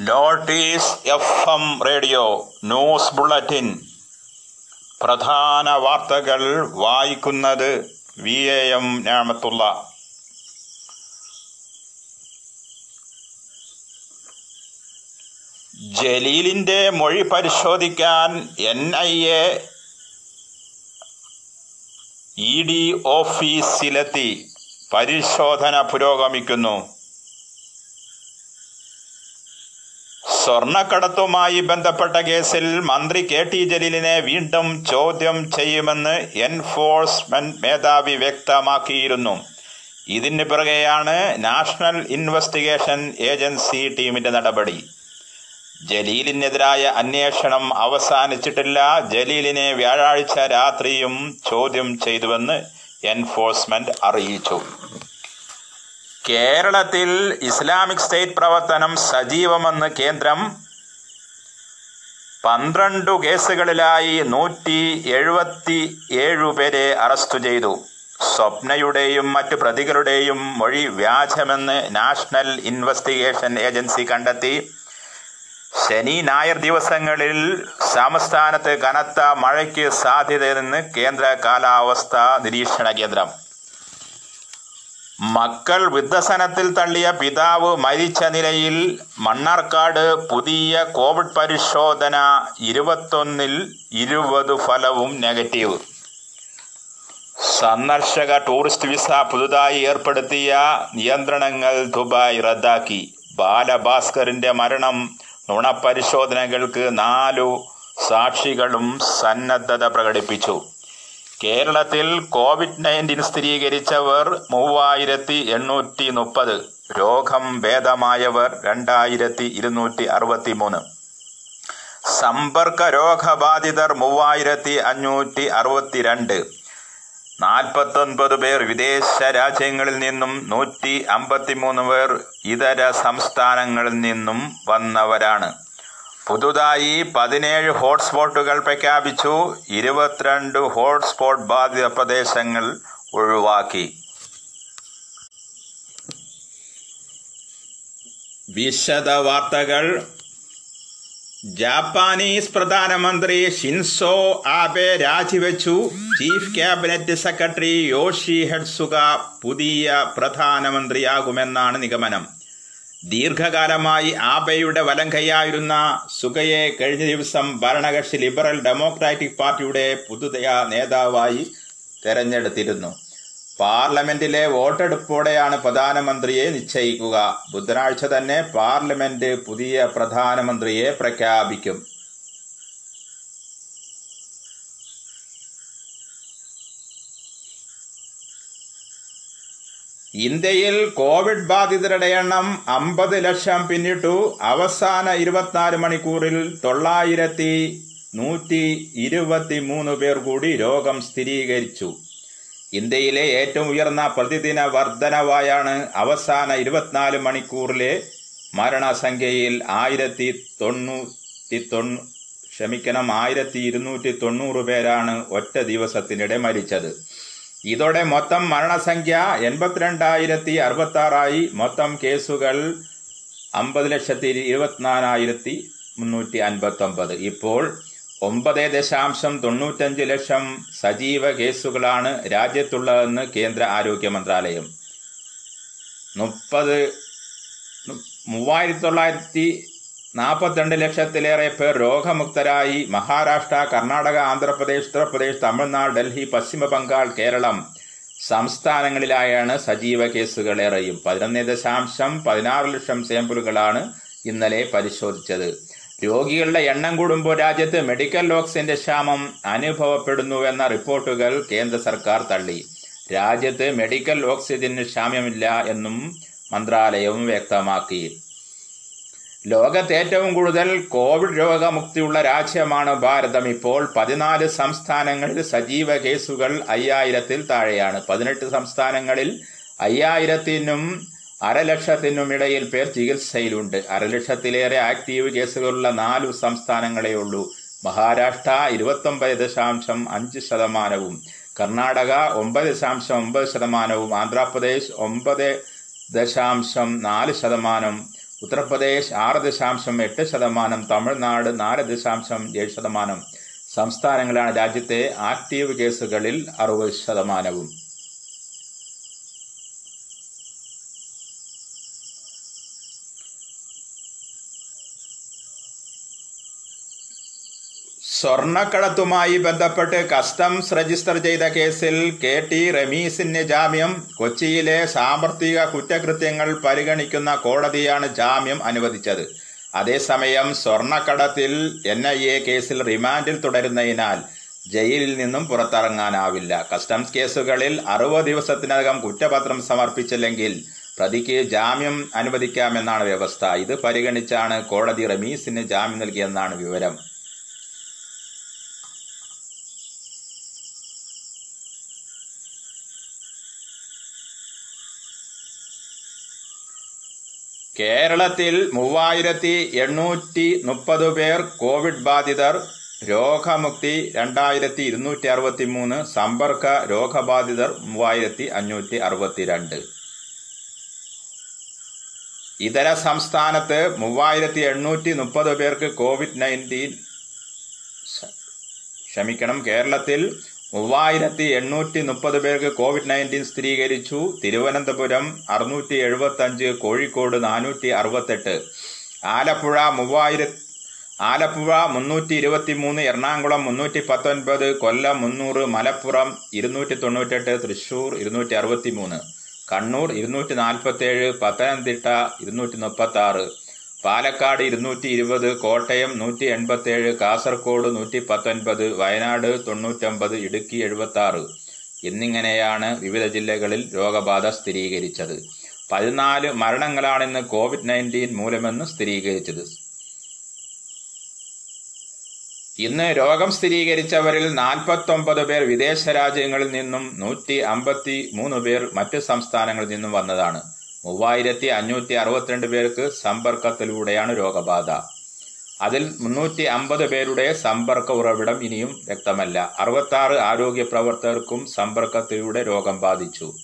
Notice F M radio news bulletin പ്രധാന വാർത്തകൾ വായിക്കുന്നത് വി എ എം ഞാമത്തുള്ള ജലീലിന്റെ മൊഴി പരിശോധിക്കാൻ N I A E D ഓഫീസിലെത്തി. പരിശോധന പുരോഗമിക്കുന്നു. സ്വർണക്കടത്തുമായി ബന്ധപ്പെട്ട കേസിൽ മന്ത്രി കെ ടി ജലീലിനെ വീണ്ടും ചോദ്യം ചെയ്യുമെന്ന് എൻഫോഴ്സ്മെന്റ് മേധാവി വ്യക്തമാക്കിയിരുന്നു. ഇതിന് പിറകെയാണ് നാഷണൽ ഇൻവെസ്റ്റിഗേഷൻ ഏജൻസി ടീമിന്റെ നടപടി. ജലീലിനെതിരായ അന്വേഷണം അവസാനിച്ചിട്ടില്ല. ജലീലിനെ വ്യാഴാഴ്ച രാത്രിയും ചോദ്യം ചെയ്തുവെന്ന് എൻഫോഴ്സ്മെന്റ് അറിയിച്ചു. കേരളത്തിൽ ഇസ്ലാമിക് സ്റ്റേറ്റ് പ്രവർത്തനം സജീവമെന്ന് കേന്ദ്രം പന്ത്രണ്ടു കേസുകളിലായി നൂറ്റി എഴുപത്തി ഏഴു പേരെ അറസ്റ്റ് ചെയ്തു. സ്വപ്നയുടെയും മറ്റു പ്രതികളുടെയും മൊഴി വ്യാജമെന്ന് നാഷണൽ ഇൻവെസ്റ്റിഗേഷൻ ഏജൻസി കണ്ടെത്തി. ശനി ഞായർ ദിവസങ്ങളിൽ സംസ്ഥാനത്ത് കനത്ത മഴയ്ക്ക് സാധ്യതയെന്ന് കേന്ദ്ര കാലാവസ്ഥാ നിരീക്ഷണ കേന്ദ്രം. മക്കൾ വൃദ്ധസനത്തിൽ തള്ളിയ പിതാവ് മരിച്ച നിലയിൽ മണ്ണാർക്കാട് പുതിയ കോവിഡ് പരിശോധന ഇരുപത്തൊന്നിൽ ഇരുപത് ഫലവും നെഗറ്റീവ്. സന്ദർശക ടൂറിസ്റ്റ് വിസ പുതുതായി ഏർപ്പെടുത്തിയ നിയന്ത്രണങ്ങൾ ദുബായ് റദ്ദാക്കി. ബാലഭാസ്കറിന്റെ മരണം നുണപരിശോധനകൾക്ക് നാലു സാക്ഷികളും സന്നദ്ധത പ്രകടിപ്പിച്ചു. കേരളത്തിൽ കോവിഡ് നയന്റീൻ സ്ഥിരീകരിച്ചവർ മൂവായിരത്തി എണ്ണൂറ്റി മുപ്പത് രോഗം ഭേദമായവർ രണ്ടായിരത്തി ഇരുന്നൂറ്റി അറുപത്തി മൂന്ന് സമ്പർക്ക രോഗബാധിതർ മൂവായിരത്തി അഞ്ഞൂറ്റി അറുപത്തിരണ്ട് നാൽപ്പത്തൊൻപത് പേർ വിദേശ രാജ്യങ്ങളിൽ നിന്നും നൂറ്റി അമ്പത്തിമൂന്ന് പേർ ഇതര സംസ്ഥാനങ്ങളിൽ നിന്നും വന്നവരാണ്. പുതുതായി പതിനേഴ് ഹോട്ട്സ്പോട്ടുകൾ പ്രഖ്യാപിച്ചു. ഇരുപത്തിരണ്ട് ഹോട്ട്സ്പോട്ട് ബാധിത പ്രദേശങ്ങൾ ഒഴിവാക്കി. വിശദ വാർത്തകൾ ജാപ്പാനീസ് പ്രധാനമന്ത്രി ഷിൻസോ ആബെ രാജിവെച്ചു. Chief cabinet secretary Yoshihide Suga പുതിയ പ്രധാനമന്ത്രിയാകുമെന്നാണ് നിഗമനം. ദീർഘകാലമായി ആബെയുടെ വലം കൈയായിരുന്ന സുഗയെ കഴിഞ്ഞ ദിവസം ഭരണകക്ഷി ലിബറൽ ഡെമോക്രാറ്റിക് പാർട്ടിയുടെ പുതുതയ നേതാവായി തെരഞ്ഞെടുത്തിരുന്നു. പാർലമെന്റിലെ വോട്ടെടുപ്പോടെയാണ് പ്രധാനമന്ത്രിയെ നിശ്ചയിക്കുക. ബുധനാഴ്ച തന്നെ പാർലമെന്റ് പുതിയ പ്രധാനമന്ത്രിയെ പ്രഖ്യാപിക്കും. ഇന്ത്യയിൽ കോവിഡ് ബാധിതരുടെ എണ്ണം അമ്പത് ലക്ഷം പിന്നിട്ടു. അവസാന ഇരുപത്തിനാല് മണിക്കൂറിൽ തൊള്ളായിരത്തി നൂറ്റി ഇരുപത്തി മൂന്ന് പേർ കൂടി രോഗം സ്ഥിരീകരിച്ചു. ഇന്ത്യയിലെ ഏറ്റവും ഉയർന്ന പ്രതിദിന വർധനവായാണ് അവസാന ഇരുപത്തിനാല് മണിക്കൂറിലെ മരണസംഖ്യയിൽ ആയിരത്തി തൊണ്ണൂറ്റി തൊണ്ണൂ ക്ഷമിക്കണം ആയിരത്തി ഇരുന്നൂറ്റി തൊണ്ണൂറ് പേരാണ് ഒറ്റ ദിവസത്തിനിടെ മരിച്ചത്. ഇതോടെ മൊത്തം മരണസംഖ്യ എൺപത്തിരണ്ടായിരത്തി അറുപത്തി ആറായി മൊത്തം കേസുകൾ അമ്പത് ലക്ഷത്തി ഇരുപത്തിനാലായിരത്തി മുന്നൂറ്റി അൻപത്തി ഒമ്പത് ഇപ്പോൾ ഒമ്പത് ദശാംശം തൊണ്ണൂറ്റഞ്ച് ലക്ഷം സജീവ കേസുകളാണ് രാജ്യത്തുള്ളതെന്ന് കേന്ദ്ര ആരോഗ്യ മന്ത്രാലയം. മുപ്പത് മൂവായിരത്തി തൊള്ളായിരത്തി നാൽപ്പത്തിരണ്ട് ലക്ഷത്തിലേറെ പേർ രോഗമുക്തരായി. മഹാരാഷ്ട്ര കർണാടക ആന്ധ്രാപ്രദേശ് ഉത്തർപ്രദേശ് തമിഴ്നാട് ഡൽഹി പശ്ചിമ ബംഗാൾ കേരളം സംസ്ഥാനങ്ങളിലായാണ് സജീവ കേസുകൾ ഏറെയും. പതിനൊന്ന് ദശാംശം പതിനാറ് ലക്ഷം സാമ്പിളുകളാണ് ഇന്നലെ പരിശോധിച്ചത്. രോഗികളുടെ എണ്ണം കൂടുമ്പോൾ രാജ്യത്ത് മെഡിക്കൽ ഓക്സിജന്റെ ക്ഷാമം അനുഭവപ്പെടുന്നുവെന്ന റിപ്പോർട്ടുകൾ കേന്ദ്ര സർക്കാർ തള്ളി. രാജ്യത്ത് മെഡിക്കൽ ഓക്സിജന് ക്ഷാമ്യമില്ല എന്നും മന്ത്രാലയവും വ്യക്തമാക്കി. ലോകത്ത് ഏറ്റവും കൂടുതൽ കോവിഡ് രോഗമുക്തിയുള്ള രാജ്യമാണ് ഭാരതം. ഇപ്പോൾ പതിനാല് സംസ്ഥാനങ്ങളിൽ സജീവ കേസുകൾ അയ്യായിരത്തിൽ താഴെയാണ്. പതിനെട്ട് സംസ്ഥാനങ്ങളിൽ അയ്യായിരത്തിനും അരലക്ഷത്തിനും ഇടയിൽ പേർ ചികിത്സയിലുണ്ട്. അരലക്ഷത്തിലേറെ ആക്റ്റീവ് കേസുകളുള്ള നാലു സംസ്ഥാനങ്ങളേ ഉള്ളൂ. മഹാരാഷ്ട്ര ഇരുപത്തൊമ്പത് ദശാംശം അഞ്ച് ശതമാനവും. കർണാടക ഒമ്പത് ദശാംശം ഒമ്പത് ശതമാനവും. ആന്ധ്രാപ്രദേശ് ഒമ്പത് ദശാംശം നാല് ശതമാനം. ഉത്തർപ്രദേശ് ആറ് ദശാംശം എട്ട് ശതമാനം തമിഴ്നാട് നാല് ദശാംശം ഏഴ് ശതമാനം. സംസ്ഥാനങ്ങളാണ് രാജ്യത്തെ ആക്റ്റീവ് കേസുകളിൽ അറുപത് ശതമാനവും. സ്വർണക്കടത്തുമായി ബന്ധപ്പെട്ട് കസ്റ്റംസ് രജിസ്റ്റർ ചെയ്ത കേസിൽ കെ ടി റമീസിന് ജാമ്യം കൊച്ചിയിലെ സാമ്പത്തിക കുറ്റകൃത്യങ്ങൾ പരിഗണിക്കുന്ന കോടതിയാണ് ജാമ്യം അനുവദിച്ചത്. അതേസമയം സ്വർണക്കടത്തിൽ എൻ ഐ എ കേസിൽ റിമാൻഡിൽ തുടരുന്നതിനാൽ ജയിലിൽ നിന്നും പുറത്തിറങ്ങാനാവില്ല. കസ്റ്റംസ് കേസുകളിൽ അറുപത് ദിവസത്തിനകം കുറ്റപത്രം സമർപ്പിച്ചില്ലെങ്കിൽ പ്രതിക്ക് ജാമ്യം അനുവദിക്കാമെന്നാണ് വ്യവസ്ഥ. ഇത് പരിഗണിച്ചാണ് കോടതി റമീസിന് ജാമ്യം നൽകിയെന്നാണ് വിവരം. കേരളത്തിൽ മൂവായിരത്തി എണ്ണൂറ്റി മുപ്പത് പേർ കോവിഡ് ബാധിതർ രോഗമുക്തി രണ്ടായിരത്തി ഇരുന്നൂറ്റി അറുപത്തി മൂന്ന് സമ്പർക്ക രോഗബാധിതർ മൂവായിരത്തി അഞ്ഞൂറ്റി അറുപത്തിരണ്ട്. ഇതര സംസ്ഥാനത്ത് മൂവായിരത്തി എണ്ണൂറ്റി മുപ്പത് പേർക്ക് കോവിഡ് നയന്റീൻ ക്ഷമിക്കണം കേരളത്തിൽ മൂവായിരത്തി എണ്ണൂറ്റി മുപ്പത് പേർക്ക് കോവിഡ് നയന്റീൻ സ്ഥിരീകരിച്ചു. തിരുവനന്തപുരം അറുന്നൂറ്റി എഴുപത്തി അഞ്ച് കോഴിക്കോട് നാനൂറ്റി അറുപത്തെട്ട് ആലപ്പുഴ മൂവായിര ആലപ്പുഴ മുന്നൂറ്റി ഇരുപത്തി മൂന്ന് എറണാകുളം മുന്നൂറ്റി പത്തൊൻപത് കൊല്ലം മുന്നൂറ് മലപ്പുറം ഇരുന്നൂറ്റി തൊണ്ണൂറ്റെട്ട് തൃശ്ശൂർ ഇരുന്നൂറ്റി അറുപത്തി മൂന്ന് കണ്ണൂർ ഇരുന്നൂറ്റി നാൽപ്പത്തേഴ് പത്തനംതിട്ട ഇരുന്നൂറ്റി മുപ്പത്തി ആറ് പാലക്കാട് ഇരുന്നൂറ്റി ഇരുപത് കോട്ടയം നൂറ്റി എൺപത്തേഴ് കാസർഗോഡ് നൂറ്റി പത്തൊൻപത് വയനാട് തൊണ്ണൂറ്റൊമ്പത് ഇടുക്കി എഴുപത്തി ആറ് എന്നിങ്ങനെയാണ് വിവിധ ജില്ലകളിൽ രോഗബാധ സ്ഥിരീകരിച്ചത്. പതിനാല് മരണങ്ങളാണിന്ന് കോവിഡ് നയന്റീൻ മൂലമെന്ന് സ്ഥിരീകരിച്ചത്. ഇന്ന് രോഗം സ്ഥിരീകരിച്ചവരിൽ നാൽപ്പത്തൊമ്പത് പേർ വിദേശ രാജ്യങ്ങളിൽ നിന്നും നൂറ്റി അമ്പത്തി മൂന്ന് പേർ മറ്റ് സംസ്ഥാനങ്ങളിൽ നിന്നും വന്നതാണ്. മൂവായിരത്തി അഞ്ഞൂറ്റി അറുപത്തിരണ്ട് പേർക്ക് സമ്പർക്കത്തിലൂടെയാണ് രോഗബാധ. അതിൽ മുന്നൂറ്റി അമ്പത് പേരുടെ സമ്പർക്ക ഉറവിടം ഇനിയും വ്യക്തമല്ല. അറുപത്താറ് ആരോഗ്യ പ്രവർത്തകർക്കും സമ്പർക്കത്തിലൂടെ രോഗം ബാധിച്ചു.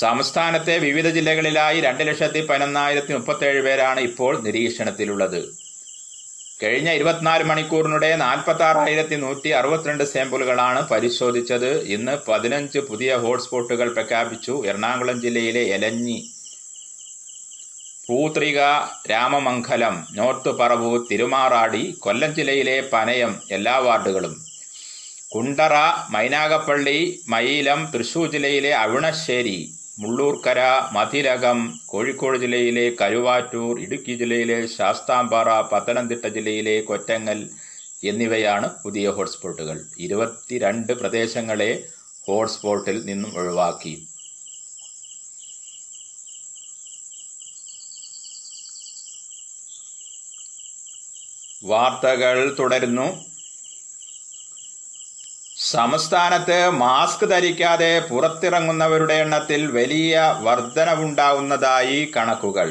സംസ്ഥാനത്തെ വിവിധ ജില്ലകളിലായി രണ്ട് ലക്ഷത്തി പതിനൊന്നായിരത്തി മുപ്പത്തേഴ് പേരാണ് ഇപ്പോൾ നിരീക്ഷണത്തിലുള്ളത്. കഴിഞ്ഞ ഇരുപത്തിനാല് മണിക്കൂറിനിടെ നാൽപ്പത്തി ആറായിരത്തി നൂറ്റി അറുപത്തിരണ്ട് സാമ്പിളുകളാണ് പരിശോധിച്ചത്. ഇന്ന് പതിനഞ്ച് പുതിയ ഹോട്ട്സ്പോട്ടുകൾ പ്രഖ്യാപിച്ചു. എറണാകുളം ജില്ലയിലെ എലഞ്ഞി പൂത്രിക രാമമംഗലം നോർത്ത് പറവൂർ തിരുമാറാടി കൊല്ലം ജില്ലയിലെ പനയം എല്ലാ വാർഡുകളും. കുണ്ടറ മൈനാഗപ്പള്ളി മയിലം തൃശൂർ ജില്ലയിലെ അവിണശ്ശേരി മുള്ളൂർക്കര മതിരകം കോഴിക്കോട് ജില്ലയിലെ കരുവാറ്റൂർ ഇടുക്കി ജില്ലയിലെ ശാസ്താംപാറ പത്തനംതിട്ട ജില്ലയിലെ കൊറ്റങ്ങൽ എന്നിവയാണ് പുതിയ ഹോട്ട്സ്പോട്ടുകൾ. ഇരുപത്തിരണ്ട് പ്രദേശങ്ങളെ ഹോട്ട്സ്പോട്ടിൽ നിന്നും ഒഴിവാക്കി. വാർത്തകൾ തുടരുന്നു. സംസ്ഥാനത്ത് മാസ്ക് ധരിക്കാതെ പുറത്തിറങ്ങുന്നവരുടെ എണ്ണത്തിൽ വലിയ വർധനവുണ്ടാവുന്നതായി കണക്കുകൾ.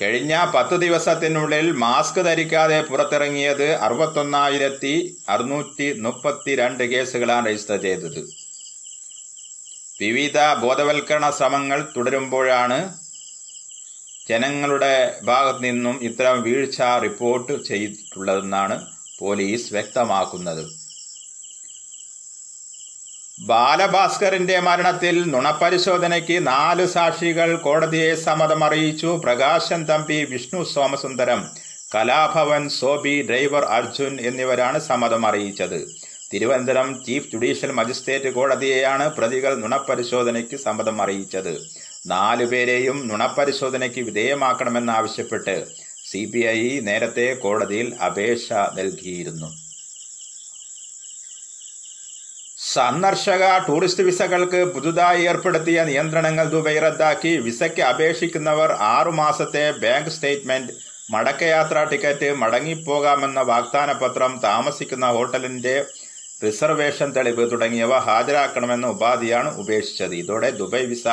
കഴിഞ്ഞ പത്ത് ദിവസത്തിനുള്ളിൽ മാസ്ക് ധരിക്കാതെ പുറത്തിറങ്ങിയത് അറുപത്തൊന്നായിരത്തി അറുന്നൂറ്റി മുപ്പത്തിരണ്ട് കേസുകളാണ് രജിസ്റ്റർ ചെയ്തത്. വിവിധ ബോധവൽക്കരണ ശ്രമങ്ങൾ തുടരുമ്പോഴാണ് ജനങ്ങളുടെ ഭാഗത്തു നിന്നും ഇത്തരം വീഴ്ച റിപ്പോർട്ട് ചെയ്തിട്ടുള്ളതെന്നാണ് പോലീസ് വ്യക്തമാക്കുന്നത്. ബാലഭാസ്കറിന്റെ മരണത്തിൽ നുണപരിശോധനയ്ക്ക് നാല് സാക്ഷികൾ കോടതിയെ സമ്മതം അറിയിച്ചു പ്രകാശൻ തമ്പി വിഷ്ണു സോമസുന്ദരം കലാഭവൻ സോബി ഡ്രൈവർ അർജുൻ എന്നിവരാണ് സമ്മതം അറിയിച്ചത് തിരുവനന്തപുരം ചീഫ് ജുഡീഷ്യൽ മജിസ്ട്രേറ്റ് കോടതിയെയാണ് പ്രതികൾ നുണപരിശോധനയ്ക്ക് സമ്മതം അറിയിച്ചത് നാലുപേരെയും നുണപരിശോധനയ്ക്ക് വിധേയമാക്കണമെന്നാവശ്യപ്പെട്ട് സി ബി ഐ നേരത്തെ കോടതിയിൽ അപേക്ഷ നൽകിയിരുന്നു. സന്ദർശക ടൂറിസ്റ്റ് വിസകൾക്ക് പുതുതായി ഏർപ്പെടുത്തിയ നിയന്ത്രണങ്ങൾ ദുബൈ റദ്ദാക്കി. വിസയ്ക്ക് അപേക്ഷിക്കുന്നവർ ആറുമാസത്തെ ബാങ്ക് സ്റ്റേറ്റ്മെന്റ് മടക്കയാത്രാ ടിക്കറ്റ് മടങ്ങിപ്പോകാമെന്ന വാഗ്ദാന പത്രം താമസിക്കുന്ന ഹോട്ടലിന്റെ റിസർവേഷൻ തെളിവ് തുടങ്ങിയവ ഹാജരാക്കണമെന്ന ഉപാധിയാണ് ഉപേക്ഷിച്ചത്. ഇതോടെ ദുബൈ വിസ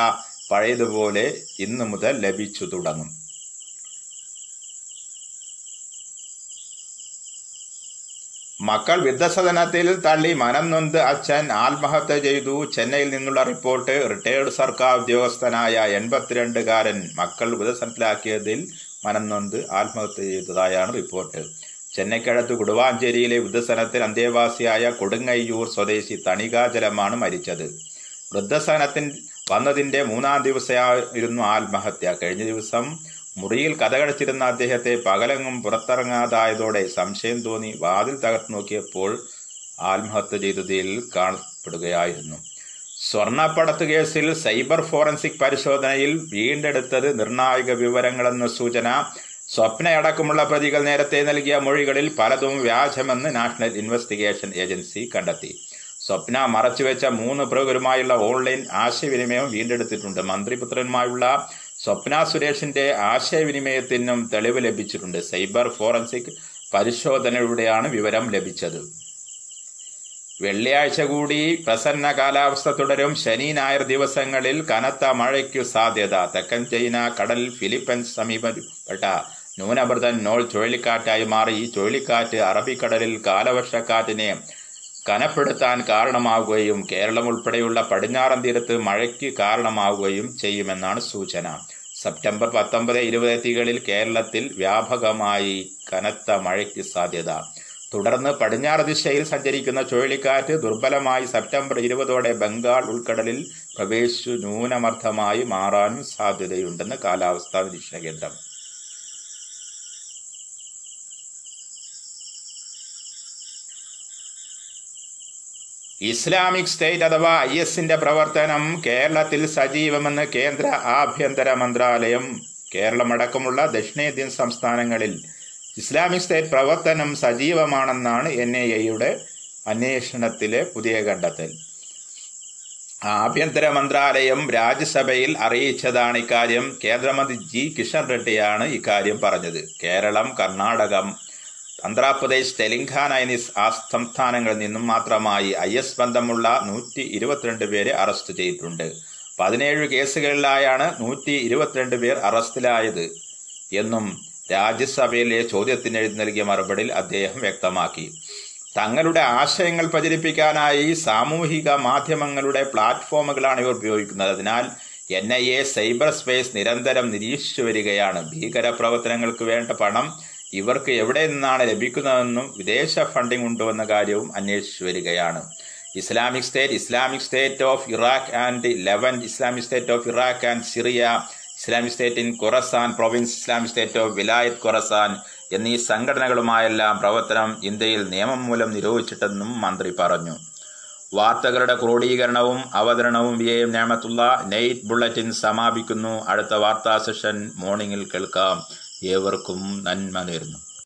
പഴയതുപോലെ ഇന്നു മുതൽ ലഭിച്ചു തുടങ്ങും. മക്കൾ വൃദ്ധസദനത്തിൽ തള്ളി മനം നൊന്ത് അച്ഛൻ ആത്മഹത്യ ചെയ്തു. ചെന്നൈയിൽ നിന്നുള്ള റിപ്പോർട്ട് റിട്ടയേർഡ് സർക്കാർ ഉദ്യോഗസ്ഥനായ എൺപത്തിരണ്ടുകാരൻ മക്കൾ വൃദ്ധസദനത്തിലാക്കിയതിൽ മനം നൊന്ത് ആത്മഹത്യ ചെയ്തതായാണ് റിപ്പോർട്ട്. ചെന്നൈക്കടുത്ത് കുടുവാഞ്ചേരിയിലെ വൃദ്ധസനത്തിൽ അന്തേവാസിയായ കൊടുങ്ങയ്യൂർ സ്വദേശി തണികാചലമാണ് മരിച്ചത്. വൃദ്ധസനത്തിൽ വന്നതിന്റെ മൂന്നാം ദിവസമായിരുന്നു ആത്മഹത്യ. കഴിഞ്ഞ ദിവസം മുറിയിൽ കഥകടച്ചിരുന്ന അദ്ദേഹത്തെ പകലെങ്ങും പുറത്തിറങ്ങാതായതോടെ സംശയം തോന്നി വാതിൽ തകർത്ത് നോക്കിയപ്പോൾ ആത്മഹത്യ ചെയ്തതിൽ കാണപ്പെടുകയായിരുന്നു. സ്വർണപ്പടത്ത് കേസിൽ സൈബർ ഫോറൻസിക് പരിശോധനയിൽ വീണ്ടെടുത്തത് നിർണായക വിവരങ്ങളെന്ന സൂചന സ്വപ്നയടക്കമുള്ള പ്രതികൾ നേരത്തെ നൽകിയ മൊഴികളിൽ പലതും വ്യാജമെന്ന് നാഷണൽ ഇൻവെസ്റ്റിഗേഷൻ ഏജൻസി കണ്ടെത്തി. സ്വപ്ന മറച്ചുവെച്ച മൂന്ന് പ്രമുഖരുമായുള്ള ഓൺലൈൻ ആശയവിനിമയം വീണ്ടെടുത്തിട്ടുണ്ട്. മന്ത്രിപുത്രനുമായുള്ള സ്വപ്ന സുരേഷിന്റെ ആശയവിനിമയത്തിനും തെളിവ് ലഭിച്ചിട്ടുണ്ട്. സൈബർ ഫോറൻസിക് പരിശോധനയിലൂടെയാണ് വിവരം ലഭിച്ചത്. വെള്ളിയാഴ്ച കൂടി പ്രസന്ന കാലാവസ്ഥ തുടരും. ശനി ഞായർ ദിവസങ്ങളിൽ കനത്ത മഴയ്ക്കു സാധ്യത. തെക്കൻ ചൈന കടൽ ഫിലിപ്പൈൻസ് സമീപപ്പെട്ട ന്യൂനമൃതൻ നോൾ ചുഴലിക്കാറ്റായി മാറി. ഈ ചുഴലിക്കാറ്റ് അറബിക്കടലിൽ കാലവർഷക്കാറ്റിനെ കനപ്പെടുത്താൻ കാരണമാവുകയും കേരളം ഉൾപ്പെടെയുള്ള പടിഞ്ഞാറൻ തീരത്ത് മഴയ്ക്ക് കാരണമാവുകയും ചെയ്യുമെന്നാണ് സൂചന. സെപ്റ്റംബർ പത്തൊമ്പത് ഇരുപത് തീയതികളിൽ കേരളത്തിൽ വ്യാപകമായി കനത്ത മഴയ്ക്ക് സാധ്യത. തുടർന്ന് പടിഞ്ഞാറ് ദിശയിൽ സഞ്ചരിക്കുന്ന ചുഴലിക്കാറ്റ് ദുർബലമായി സെപ്റ്റംബർ ഇരുപതോടെ ബംഗാൾ ഉൾക്കടലിൽ പ്രവേശിച്ചു. ന്യൂനമർദ്ദമായി മാറാനും സാധ്യതയുണ്ടെന്ന് കാലാവസ്ഥാ നിരീക്ഷണ കേന്ദ്രം. ഇസ്ലാമിക് സ്റ്റേറ്റ് അഥവാ ഐ എസിന്റെ പ്രവർത്തനം കേരളത്തിൽ സജീവമെന്ന് കേന്ദ്ര ആഭ്യന്തര മന്ത്രാലയം. കേരളമടക്കമുള്ള ദക്ഷിണേന്ത്യൻ സംസ്ഥാനങ്ങളിൽ ഇസ്ലാമിക് സ്റ്റേറ്റ് പ്രവർത്തനം സജീവമാണെന്നാണ് എൻ ഐ എയുടെ അന്വേഷണത്തിലെ പുതിയ കണ്ടെത്തൽ. ആഭ്യന്തര മന്ത്രാലയം രാജ്യസഭയിൽ അറിയിച്ചതാണ് ഇക്കാര്യം. കേന്ദ്രമന്ത്രി ജി. കിഷൻ റെഡ്ഡിയാണ് ഇക്കാര്യം പറഞ്ഞത്. കേരളം കർണാടകം ആന്ധ്രാപ്രദേശ് തെലങ്കാന എന്നീ ആ സംസ്ഥാനങ്ങളിൽ നിന്നും മാത്രമായി ഐ എസ് ബന്ധമുള്ള നൂറ്റി ഇരുപത്തിരണ്ട് പേരെ അറസ്റ്റ് ചെയ്തിട്ടുണ്ട്. പതിനേഴ് കേസുകളിലായാണ് നൂറ്റി ഇരുപത്തിരണ്ട് പേർ അറസ്റ്റിലായത് എന്നും രാജ്യസഭയിലെ ചോദ്യത്തിന് എഴുതി നൽകിയ മറുപടിയിൽ അദ്ദേഹം വ്യക്തമാക്കി. തങ്ങളുടെ ആശയങ്ങൾ പ്രചരിപ്പിക്കാനായി സാമൂഹിക മാധ്യമങ്ങളുടെ പ്ലാറ്റ്ഫോമുകളാണ് ഇവർ ഉപയോഗിക്കുന്നത്. അതിനാൽ N I A cyber space നിരന്തരം നിരീക്ഷിച്ചു വരികയാണ്. ഭീകര പ്രവർത്തനങ്ങൾക്ക് വേണ്ട പണം ഇവർക്ക് എവിടെ നിന്നാണ് ലഭിക്കുന്നതെന്നും വിദേശ ഫണ്ടിംഗ് ഉണ്ടോ എന്ന കാര്യവും അന്വേഷിച്ചു വരികയാണ്. Islamic State Islamic State of Iraq and Levant Islamic State of Iraq and Syria Islamic State in Khorasan Province Islamic State of Wilayat Khorasan എന്നീ സംഘടനകളുമായെല്ലാം പ്രവർത്തനം ഇന്ത്യയിൽ നിയമം മൂലം നിരോധിച്ചിട്ടെന്നും മന്ത്രി പറഞ്ഞു. വാർത്തകളുടെ ക്രോഡീകരണവും അവതരണവും വി എം ഞാമത്തുള്ള നൈറ്റ് ബുള്ളറ്റിൻ സമാപിക്കുന്നു. അടുത്ത വാർത്താ സെഷൻ മോർണിംഗിൽ കേൾക്കാം. ഏവർക്കും നന്മ നേരുന്നു.